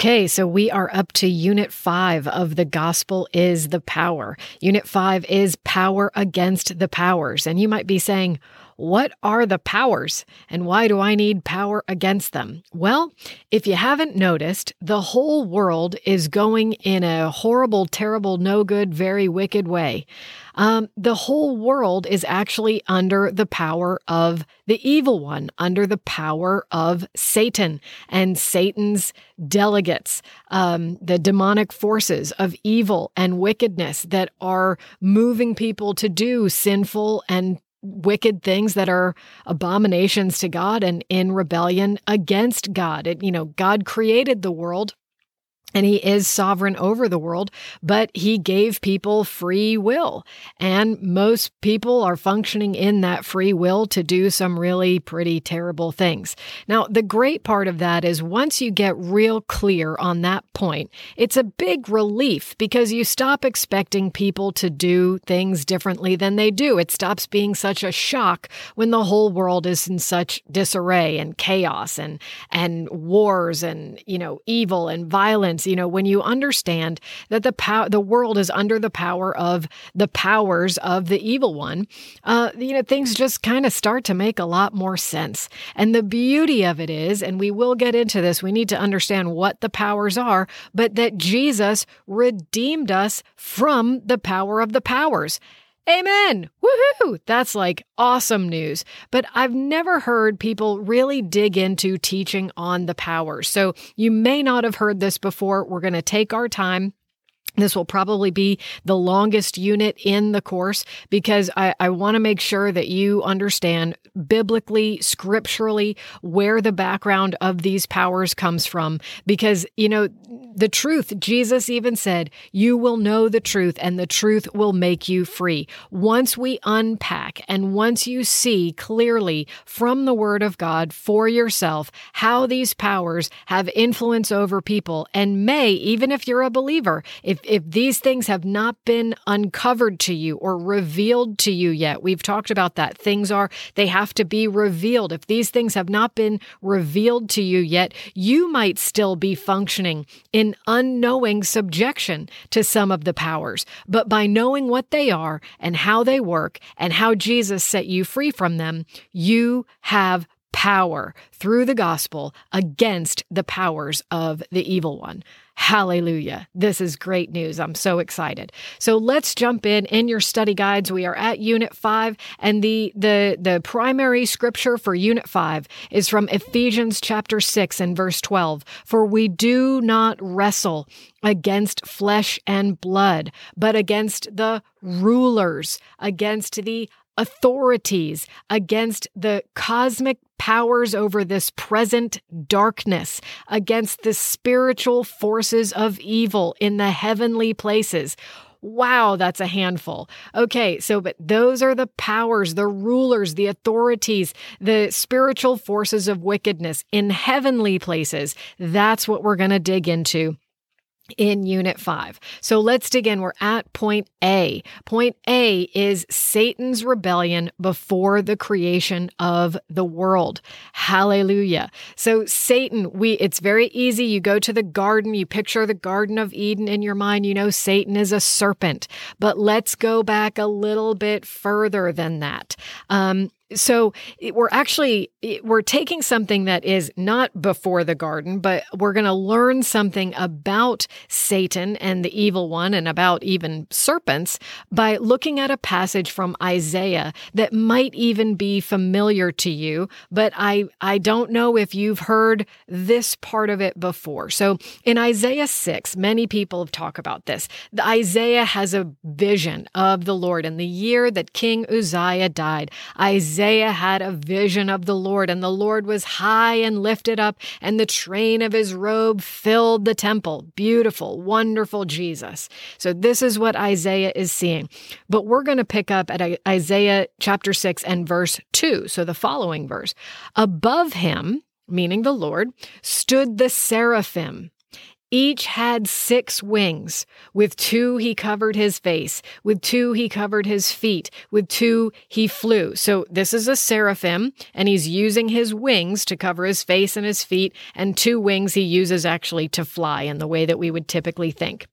Okay, so we are up to Unit 5 of The Gospel is the Power. Unit 5 is Power Against the Powers. And you might be saying, what are the powers and why do I need power against them? Well, if you haven't noticed, the whole world is going in a horrible, terrible, no good, very wicked way. Um, the whole world is actually under the power of the evil one, under the power of Satan and Satan's delegates, um, the demonic forces of evil and wickedness that are moving people to do sinful and wicked things that are abominations to God and in rebellion against God. It, you know, God created the world and he is sovereign over the world, but he gave people free will. And most people are functioning in that free will to do some really pretty terrible things. Now, the great part of that is once you get real clear on that point, it's a big relief because you stop expecting people to do things differently than they do. It stops being such a shock when the whole world is in such disarray and chaos and, and wars and, you know, evil and violence you know, when you understand that the power, the world is under the power of the powers of the evil one, uh, you know, things just kind of start to make a lot more sense. And the beauty of it is, and we will get into this, we need to understand what the powers are, but that Jesus redeemed us from the power of the powers. Amen. Woohoo. That's like awesome news. But I've never heard people really dig into teaching on the powers. So you may not have heard this before. We're going to take our time this will probably be the longest unit in the course because I, I want to make sure that you understand biblically, scripturally, where the background of these powers comes from. Because, you know, the truth, Jesus even said, you will know the truth and the truth will make you free. Once we unpack and once you see clearly from the word of God for yourself how these powers have influence over people and may, even if you're a believer, if if these things have not been uncovered to you or revealed to you yet, we've talked about that. Things are, they have to be revealed. If these things have not been revealed to you yet, you might still be functioning in unknowing subjection to some of the powers. But by knowing what they are and how they work and how Jesus set you free from them, you have power through the gospel against the powers of the evil one. Hallelujah. This is great news. I'm so excited. So let's jump in in your study guides. We are at unit 5 and the the the primary scripture for unit 5 is from Ephesians chapter 6 and verse 12. For we do not wrestle against flesh and blood, but against the rulers, against the authorities, against the cosmic powers over this present darkness, against the spiritual forces of evil in the heavenly places. Wow, that's a handful. Okay, so, but those are the powers, the rulers, the authorities, the spiritual forces of wickedness in heavenly places. That's what we're going to dig into in Unit 5. So let's dig in. We're at point A. Point A is Satan's rebellion before the creation of the world. Hallelujah. So Satan, we it's very easy. You go to the garden, you picture the Garden of Eden in your mind, you know Satan is a serpent. But let's go back a little bit further than that. Um, so we're actually we're taking something that is not before the garden but we're going to learn something about satan and the evil one and about even serpents by looking at a passage from isaiah that might even be familiar to you but i i don't know if you've heard this part of it before. So in isaiah 6 many people have talked about this. The isaiah has a vision of the lord in the year that king uzziah died. Isaiah Isaiah had a vision of the Lord, and the Lord was high and lifted up, and the train of his robe filled the temple. Beautiful, wonderful Jesus. So, this is what Isaiah is seeing. But we're going to pick up at Isaiah chapter 6 and verse 2. So, the following verse Above him, meaning the Lord, stood the seraphim. Each had six wings. With two, he covered his face. With two, he covered his feet. With two, he flew. So this is a seraphim, and he's using his wings to cover his face and his feet, and two wings he uses actually to fly in the way that we would typically think.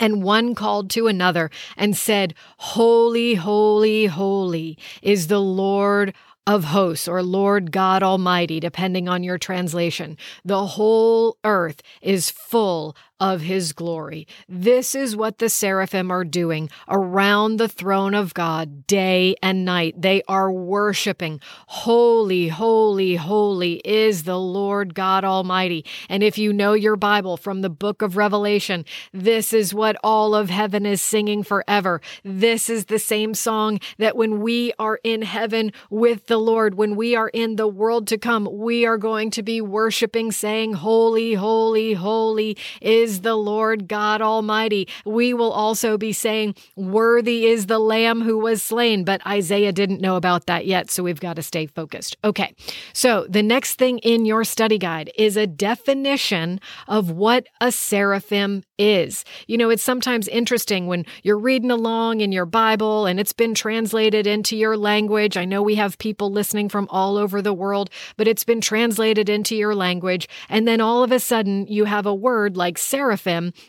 And one called to another and said, Holy, holy, holy is the Lord of hosts or Lord God Almighty, depending on your translation. The whole earth is full of his glory. This is what the seraphim are doing around the throne of God day and night. They are worshiping. Holy, holy, holy is the Lord God Almighty. And if you know your Bible from the book of Revelation, this is what all of heaven is singing forever. This is the same song that when we are in heaven with the Lord, when we are in the world to come, we are going to be worshiping, saying, Holy, holy, holy is is the Lord God Almighty. We will also be saying, Worthy is the Lamb who was slain. But Isaiah didn't know about that yet, so we've got to stay focused. Okay, so the next thing in your study guide is a definition of what a seraphim is. You know, it's sometimes interesting when you're reading along in your Bible and it's been translated into your language. I know we have people listening from all over the world, but it's been translated into your language. And then all of a sudden you have a word like seraphim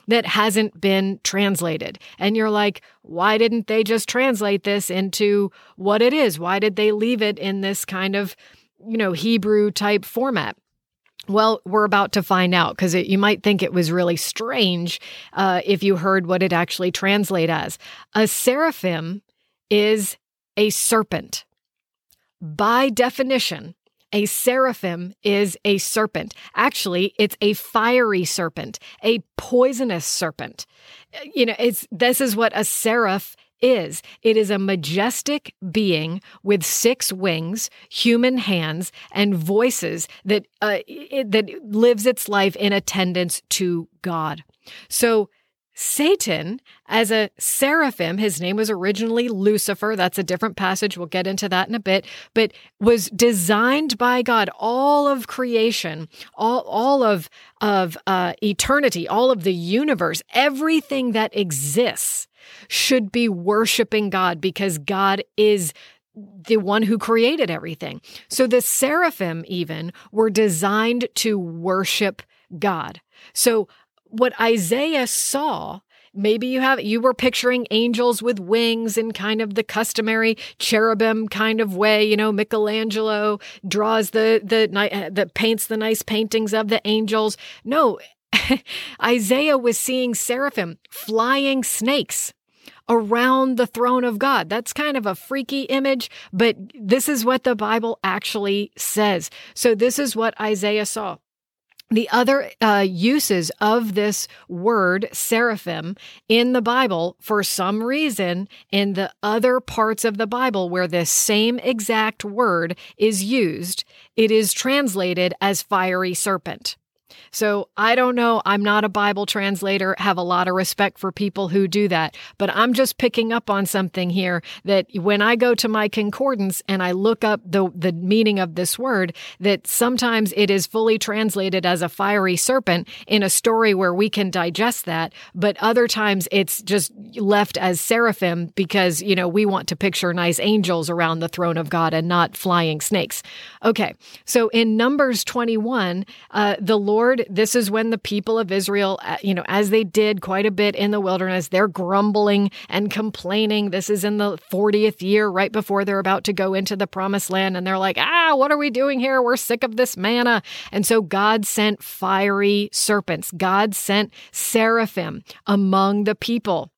that hasn't been translated. And you're like, why didn't they just translate this into what it is? Why did they leave it in this kind of, you know, Hebrew type format? Well, we're about to find out because you might think it was really strange uh, if you heard what it actually translate as. A seraphim is a serpent. By definition, a seraphim is a serpent. Actually, it's a fiery serpent, a poisonous serpent. You know, it's this is what a seraph is. It is a majestic being with six wings, human hands, and voices that uh, it, that lives its life in attendance to God. So Satan, as a seraphim, his name was originally Lucifer. That's a different passage. We'll get into that in a bit, but was designed by God. All of creation, all, all of, of uh, eternity, all of the universe, everything that exists should be worshiping God because God is the one who created everything. So the seraphim even were designed to worship God. So what Isaiah saw maybe you have you were picturing angels with wings in kind of the customary cherubim kind of way you know michelangelo draws the the uh, the paints the nice paintings of the angels no isaiah was seeing seraphim flying snakes around the throne of God. That's kind of a freaky image, but this is what the Bible actually says. So, this is what Isaiah saw. The other uh, uses of this word seraphim in the Bible, for some reason, in the other parts of the Bible where this same exact word is used, it is translated as fiery serpent. So I don't know. I'm not a Bible translator, have a lot of respect for people who do that. But I'm just picking up on something here that when I go to my concordance and I look up the, the meaning of this word, that sometimes it is fully translated as a fiery serpent in a story where we can digest that. But other times it's just left as seraphim because, you know, we want to picture nice angels around the throne of God and not flying snakes. Okay. So in Numbers 21, uh, the Lord This is when the people of Israel, uh, you know, as they did quite a bit in the wilderness, they're grumbling and complaining. This is in the 40th year, right before they're about to go into the promised land. And they're like, ah, what are we doing here? We're sick of this manna. And so God sent fiery serpents. God sent seraphim among the people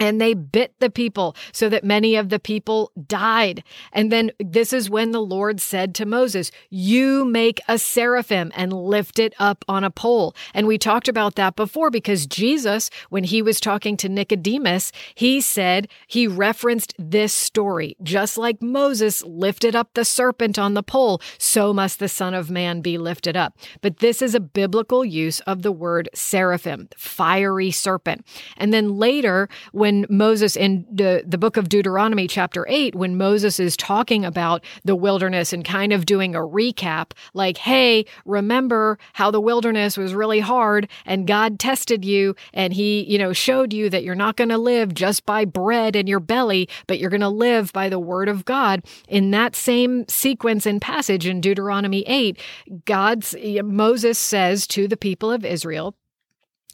and they bit the people so that many of the people died. And then this is when the Lord said to Moses, You make a seraphim and lift it up on a pole. And we talked about that before because Jesus, when he was talking to Nicodemus, he said, he referenced this story. Just like Moses lifted up the serpent on the pole, so must the Son of Man be lifted up. But this is a biblical use of the word seraphim, fiery serpent. And then later, when when Moses in the, the book of Deuteronomy, chapter 8, when Moses is talking about the wilderness and kind of doing a recap, like, hey, remember how the wilderness was really hard and God tested you and he, you know, showed you that you're not going to live just by bread in your belly, but you're going to live by the word of God. In that same sequence and passage in Deuteronomy 8, God's Moses says to the people of Israel,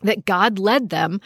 that God led them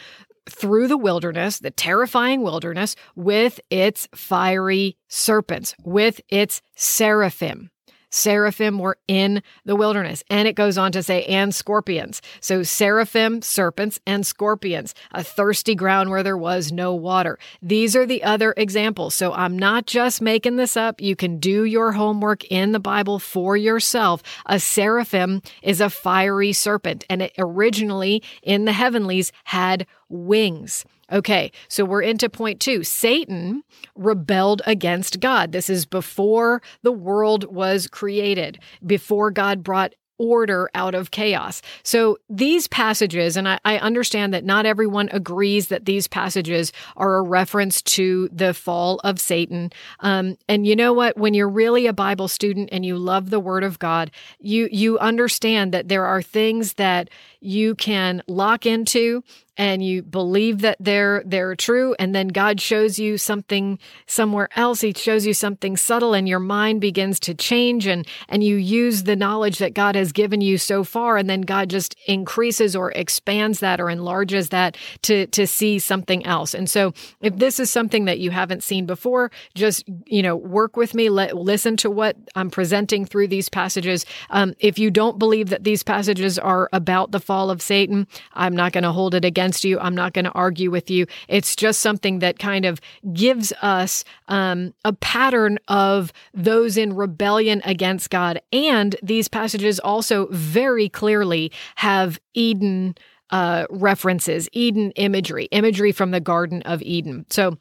through the wilderness, the terrifying wilderness, with its fiery serpents, with its seraphim. Seraphim were in the wilderness. And it goes on to say, and scorpions. So seraphim, serpents, and scorpions, a thirsty ground where there was no water. These are the other examples. So I'm not just making this up. You can do your homework in the Bible for yourself. A seraphim is a fiery serpent, and it originally in the heavenlies had wings. Okay, so we're into point two. Satan rebelled against God. This is before the world was created, before God brought order out of chaos. So these passages, and I, I, understand that not everyone agrees that these passages are a reference to the fall of Satan. Um, and you know what? When you're really a Bible student and you love the Word of God, you you understand that there are things that you can lock into and you believe that they're they're true and then God shows you something somewhere else he shows you something subtle and your mind begins to change and and you use the knowledge that God has given you so far and then God just increases or expands that or enlarges that to to see something else. And so if this is something that you haven't seen before, just you know, work with me, let listen to what I'm presenting through these passages. Um, if you don't believe that these passages are about the fall of Satan, I'm not going to hold it against you. I'm not going to argue with you. It's just something that kind of gives us um, a pattern of those in rebellion against God. And these passages also very clearly have Eden uh, references, Eden imagery, imagery from the Garden of Eden. So,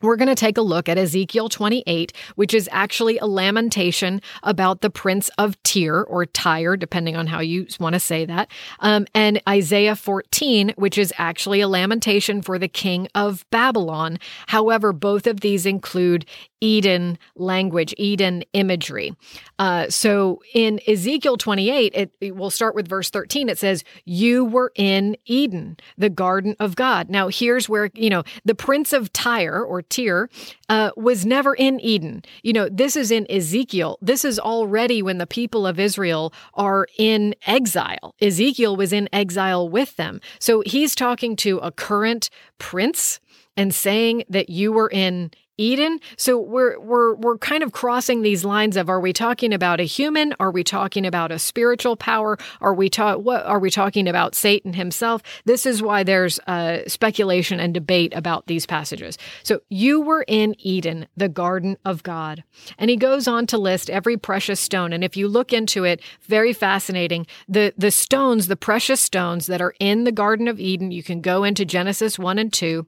we're going to take a look at Ezekiel 28, which is actually a lamentation about the prince of Tyre or Tyre, depending on how you want to say that, um, and Isaiah 14, which is actually a lamentation for the king of Babylon. However, both of these include Eden language, Eden imagery. Uh, so in Ezekiel 28, it, it, will start with verse 13. It says, You were in Eden, the garden of God. Now, here's where, you know, the prince of Tyre or Tyre uh, was never in Eden. You know, this is in Ezekiel. This is already when the people of Israel are in exile. Ezekiel was in exile with them. So he's talking to a current prince and saying that you were in Eden. So we're we're we're kind of crossing these lines of are we talking about a human? Are we talking about a spiritual power? Are we ta- what are we talking about Satan himself? This is why there's uh, speculation and debate about these passages. So you were in Eden, the garden of God. And he goes on to list every precious stone and if you look into it, very fascinating. The the stones, the precious stones that are in the garden of Eden, you can go into Genesis 1 and 2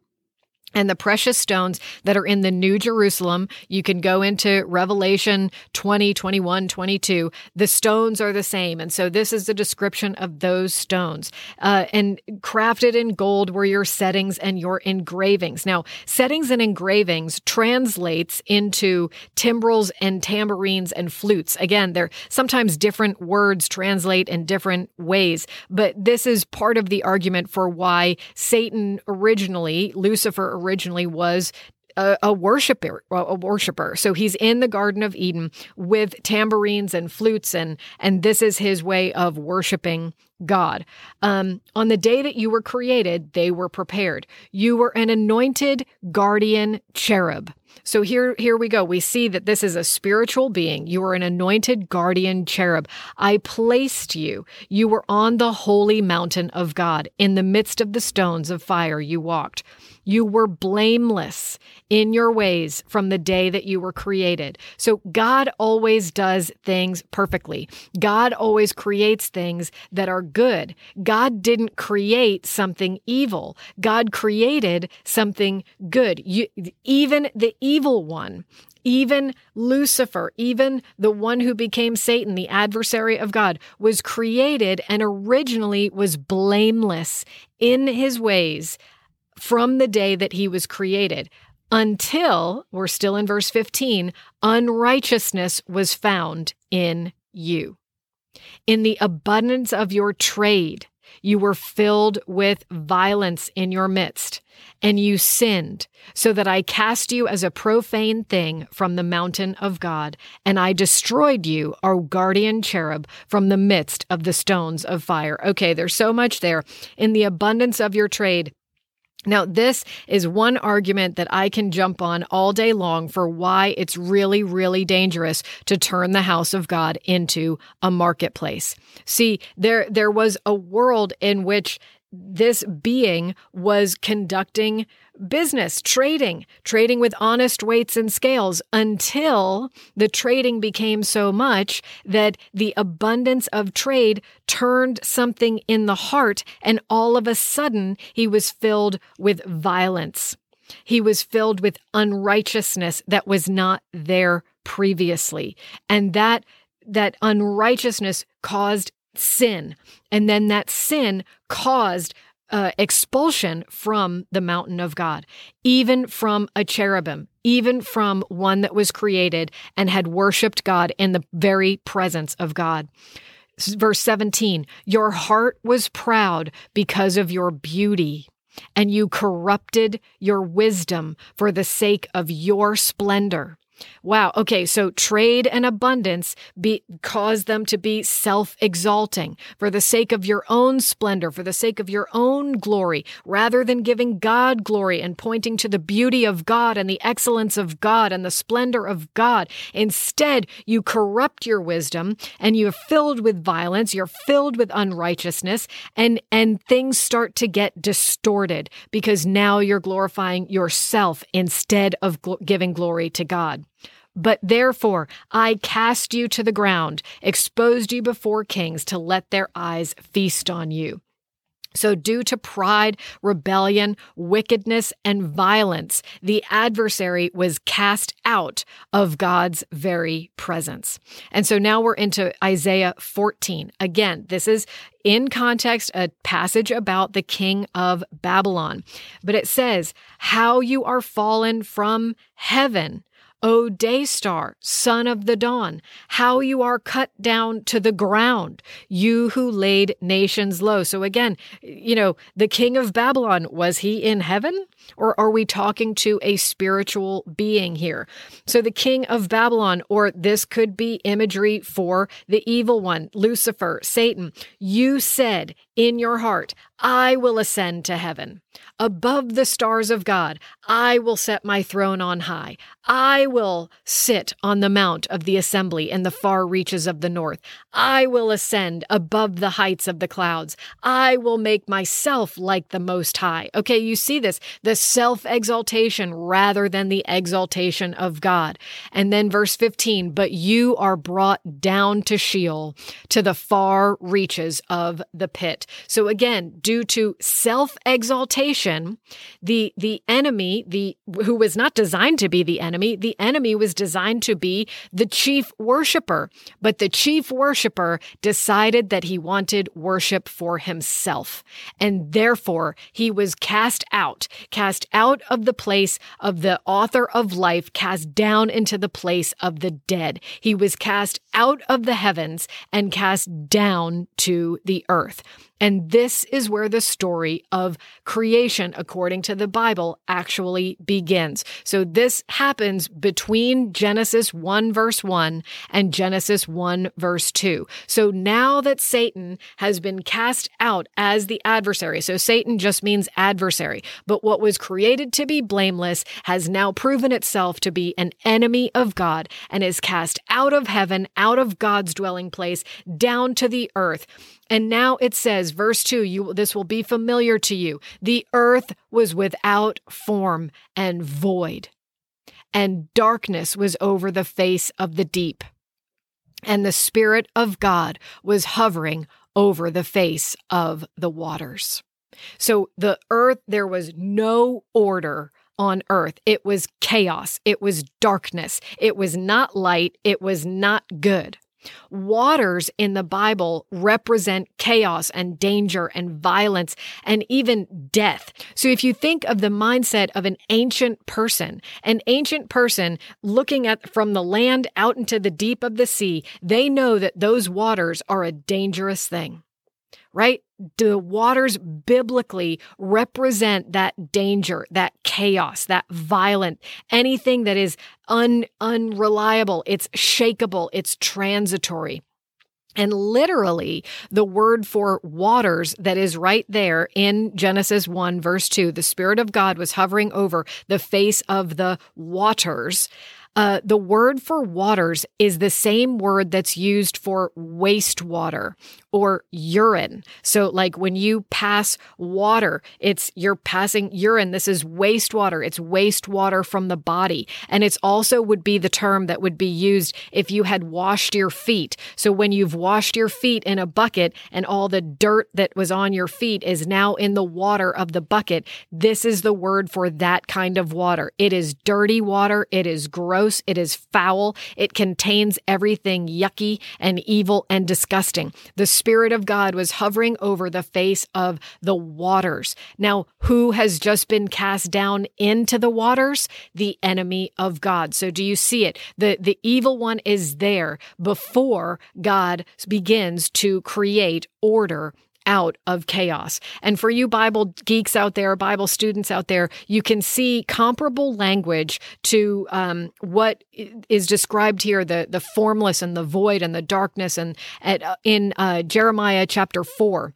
and the precious stones that are in the New Jerusalem. You can go into Revelation 20, 21, 22. The stones are the same. And so this is a description of those stones. Uh, and crafted in gold were your settings and your engravings. Now, settings and engravings translates into timbrels and tambourines and flutes. Again, they're sometimes different words translate in different ways, but this is part of the argument for why Satan originally, Lucifer originally was a, a, worshiper, a worshiper. So he's in the Garden of Eden with tambourines and flutes, and and this is his way of worshiping God. Um, on the day that you were created, they were prepared. You were an anointed guardian cherub. So here, here we go. We see that this is a spiritual being. You are an anointed guardian cherub. I placed you. You were on the holy mountain of God. In the midst of the stones of fire, you walked. You were blameless in your ways from the day that you were created. So God always does things perfectly. God always creates things that are good. God didn't create something evil. God created something good. You, even the evil one even Lucifer, even the one who became Satan, the adversary of God, was created and originally was blameless in his ways from the day that he was created until, we're still in verse 15, unrighteousness was found in you. In the abundance of your trade, you were filled with violence in your midst, and you sinned, so that I cast you as a profane thing from the mountain of God, and I destroyed you, our guardian cherub, from the midst of the stones of fire. Okay, there's so much there. In the abundance of your trade, now, this is one argument that I can jump on all day long for why it's really, really dangerous to turn the house of God into a marketplace. See, there, there was a world in which this being was conducting business, trading, trading with honest weights and scales until the trading became so much that the abundance of trade turned something in the heart, and all of a sudden he was filled with violence. He was filled with unrighteousness that was not there previously. And that that unrighteousness caused sin. And then that sin caused uh, expulsion from the mountain of God, even from a cherubim, even from one that was created and had worshiped God in the very presence of God. Verse 17, your heart was proud because of your beauty and you corrupted your wisdom for the sake of your splendor. Wow. Okay. So trade and abundance be, cause them to be self exalting for the sake of your own splendor, for the sake of your own glory, rather than giving God glory and pointing to the beauty of God and the excellence of God and the splendor of God. Instead, you corrupt your wisdom and you're filled with violence. You're filled with unrighteousness and, and things start to get distorted because now you're glorifying yourself instead of gl- giving glory to God. But therefore I cast you to the ground, exposed you before kings to let their eyes feast on you. So, due to pride, rebellion, wickedness, and violence, the adversary was cast out of God's very presence. And so now we're into Isaiah 14. Again, this is in context a passage about the king of Babylon. But it says, How you are fallen from heaven O day star, son of the dawn, how you are cut down to the ground, you who laid nations low. So again, you know, the king of Babylon, was he in heaven? Or are we talking to a spiritual being here? So the king of Babylon, or this could be imagery for the evil one, Lucifer, Satan. You said in your heart, I will ascend to heaven. Above the stars of God, I will set my throne on high. I will sit on the mount of the assembly in the far reaches of the north. I will ascend above the heights of the clouds. I will make myself like the Most High. Okay, you see this, the self exaltation rather than the exaltation of God. And then verse 15, but you are brought down to Sheol, to the far reaches of the pit. So again, due to self exaltation, the, the enemy, the, who was not designed to be the enemy, the enemy was designed to be the chief worshiper. But the chief worshiper decided that he wanted worship for himself. And therefore he was cast out, cast out of the place of the author of life, cast down into the place of the dead. He was cast out of the heavens and cast down to the earth. And this is where the story of creation, according to the Bible, actually begins. So this happens between Genesis 1 verse 1 and Genesis 1 verse 2. So now that Satan has been cast out as the adversary, so Satan just means adversary, but what was created to be blameless has now proven itself to be an enemy of God and is cast out of heaven, out of God's dwelling place, down to the earth. And now it says, verse 2, you, this will be familiar to you. The earth was without form and void, and darkness was over the face of the deep. And the Spirit of God was hovering over the face of the waters. So the earth, there was no order on earth. It was chaos. It was darkness. It was not light. It was not good. Waters in the Bible represent chaos and danger and violence and even death. So if you think of the mindset of an ancient person, an ancient person looking at from the land out into the deep of the sea, they know that those waters are a dangerous thing right? The waters biblically represent that danger, that chaos, that violent, anything that is un, unreliable, it's shakable, it's transitory. And literally, the word for waters that is right there in Genesis 1, verse 2, the Spirit of God was hovering over the face of the waters. Uh, the word for waters is the same word that's used for wastewater or urine. So, like when you pass water, it's you're passing urine. This is wastewater. It's wastewater from the body. And it's also would be the term that would be used if you had washed your feet. So, when you've washed your feet in a bucket and all the dirt that was on your feet is now in the water of the bucket, this is the word for that kind of water. It is dirty water. It is gross. It is foul. It contains everything yucky and evil and disgusting. The Spirit of God was hovering over the face of the waters. Now, who has just been cast down into the waters? The enemy of God. So do you see it? The, the evil one is there before God begins to create order out of chaos. And for you Bible geeks out there, Bible students out there, you can see comparable language to um, what is described here the, the formless and the void and the darkness and at, uh, in uh, Jeremiah chapter 4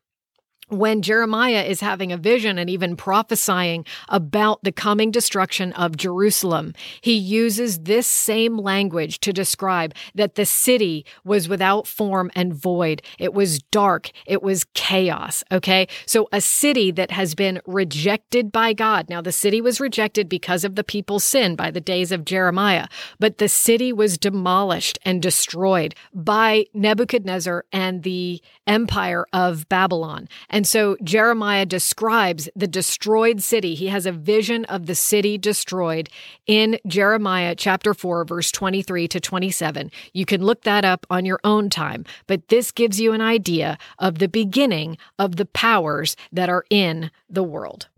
when Jeremiah is having a vision and even prophesying about the coming destruction of Jerusalem, he uses this same language to describe that the city was without form and void. It was dark. It was chaos. Okay. So a city that has been rejected by God. Now, the city was rejected because of the people's sin by the days of Jeremiah, but the city was demolished and destroyed by Nebuchadnezzar and the empire of Babylon. And so Jeremiah describes the destroyed city. He has a vision of the city destroyed in Jeremiah chapter 4, verse 23 to 27. You can look that up on your own time, but this gives you an idea of the beginning of the powers that are in the world.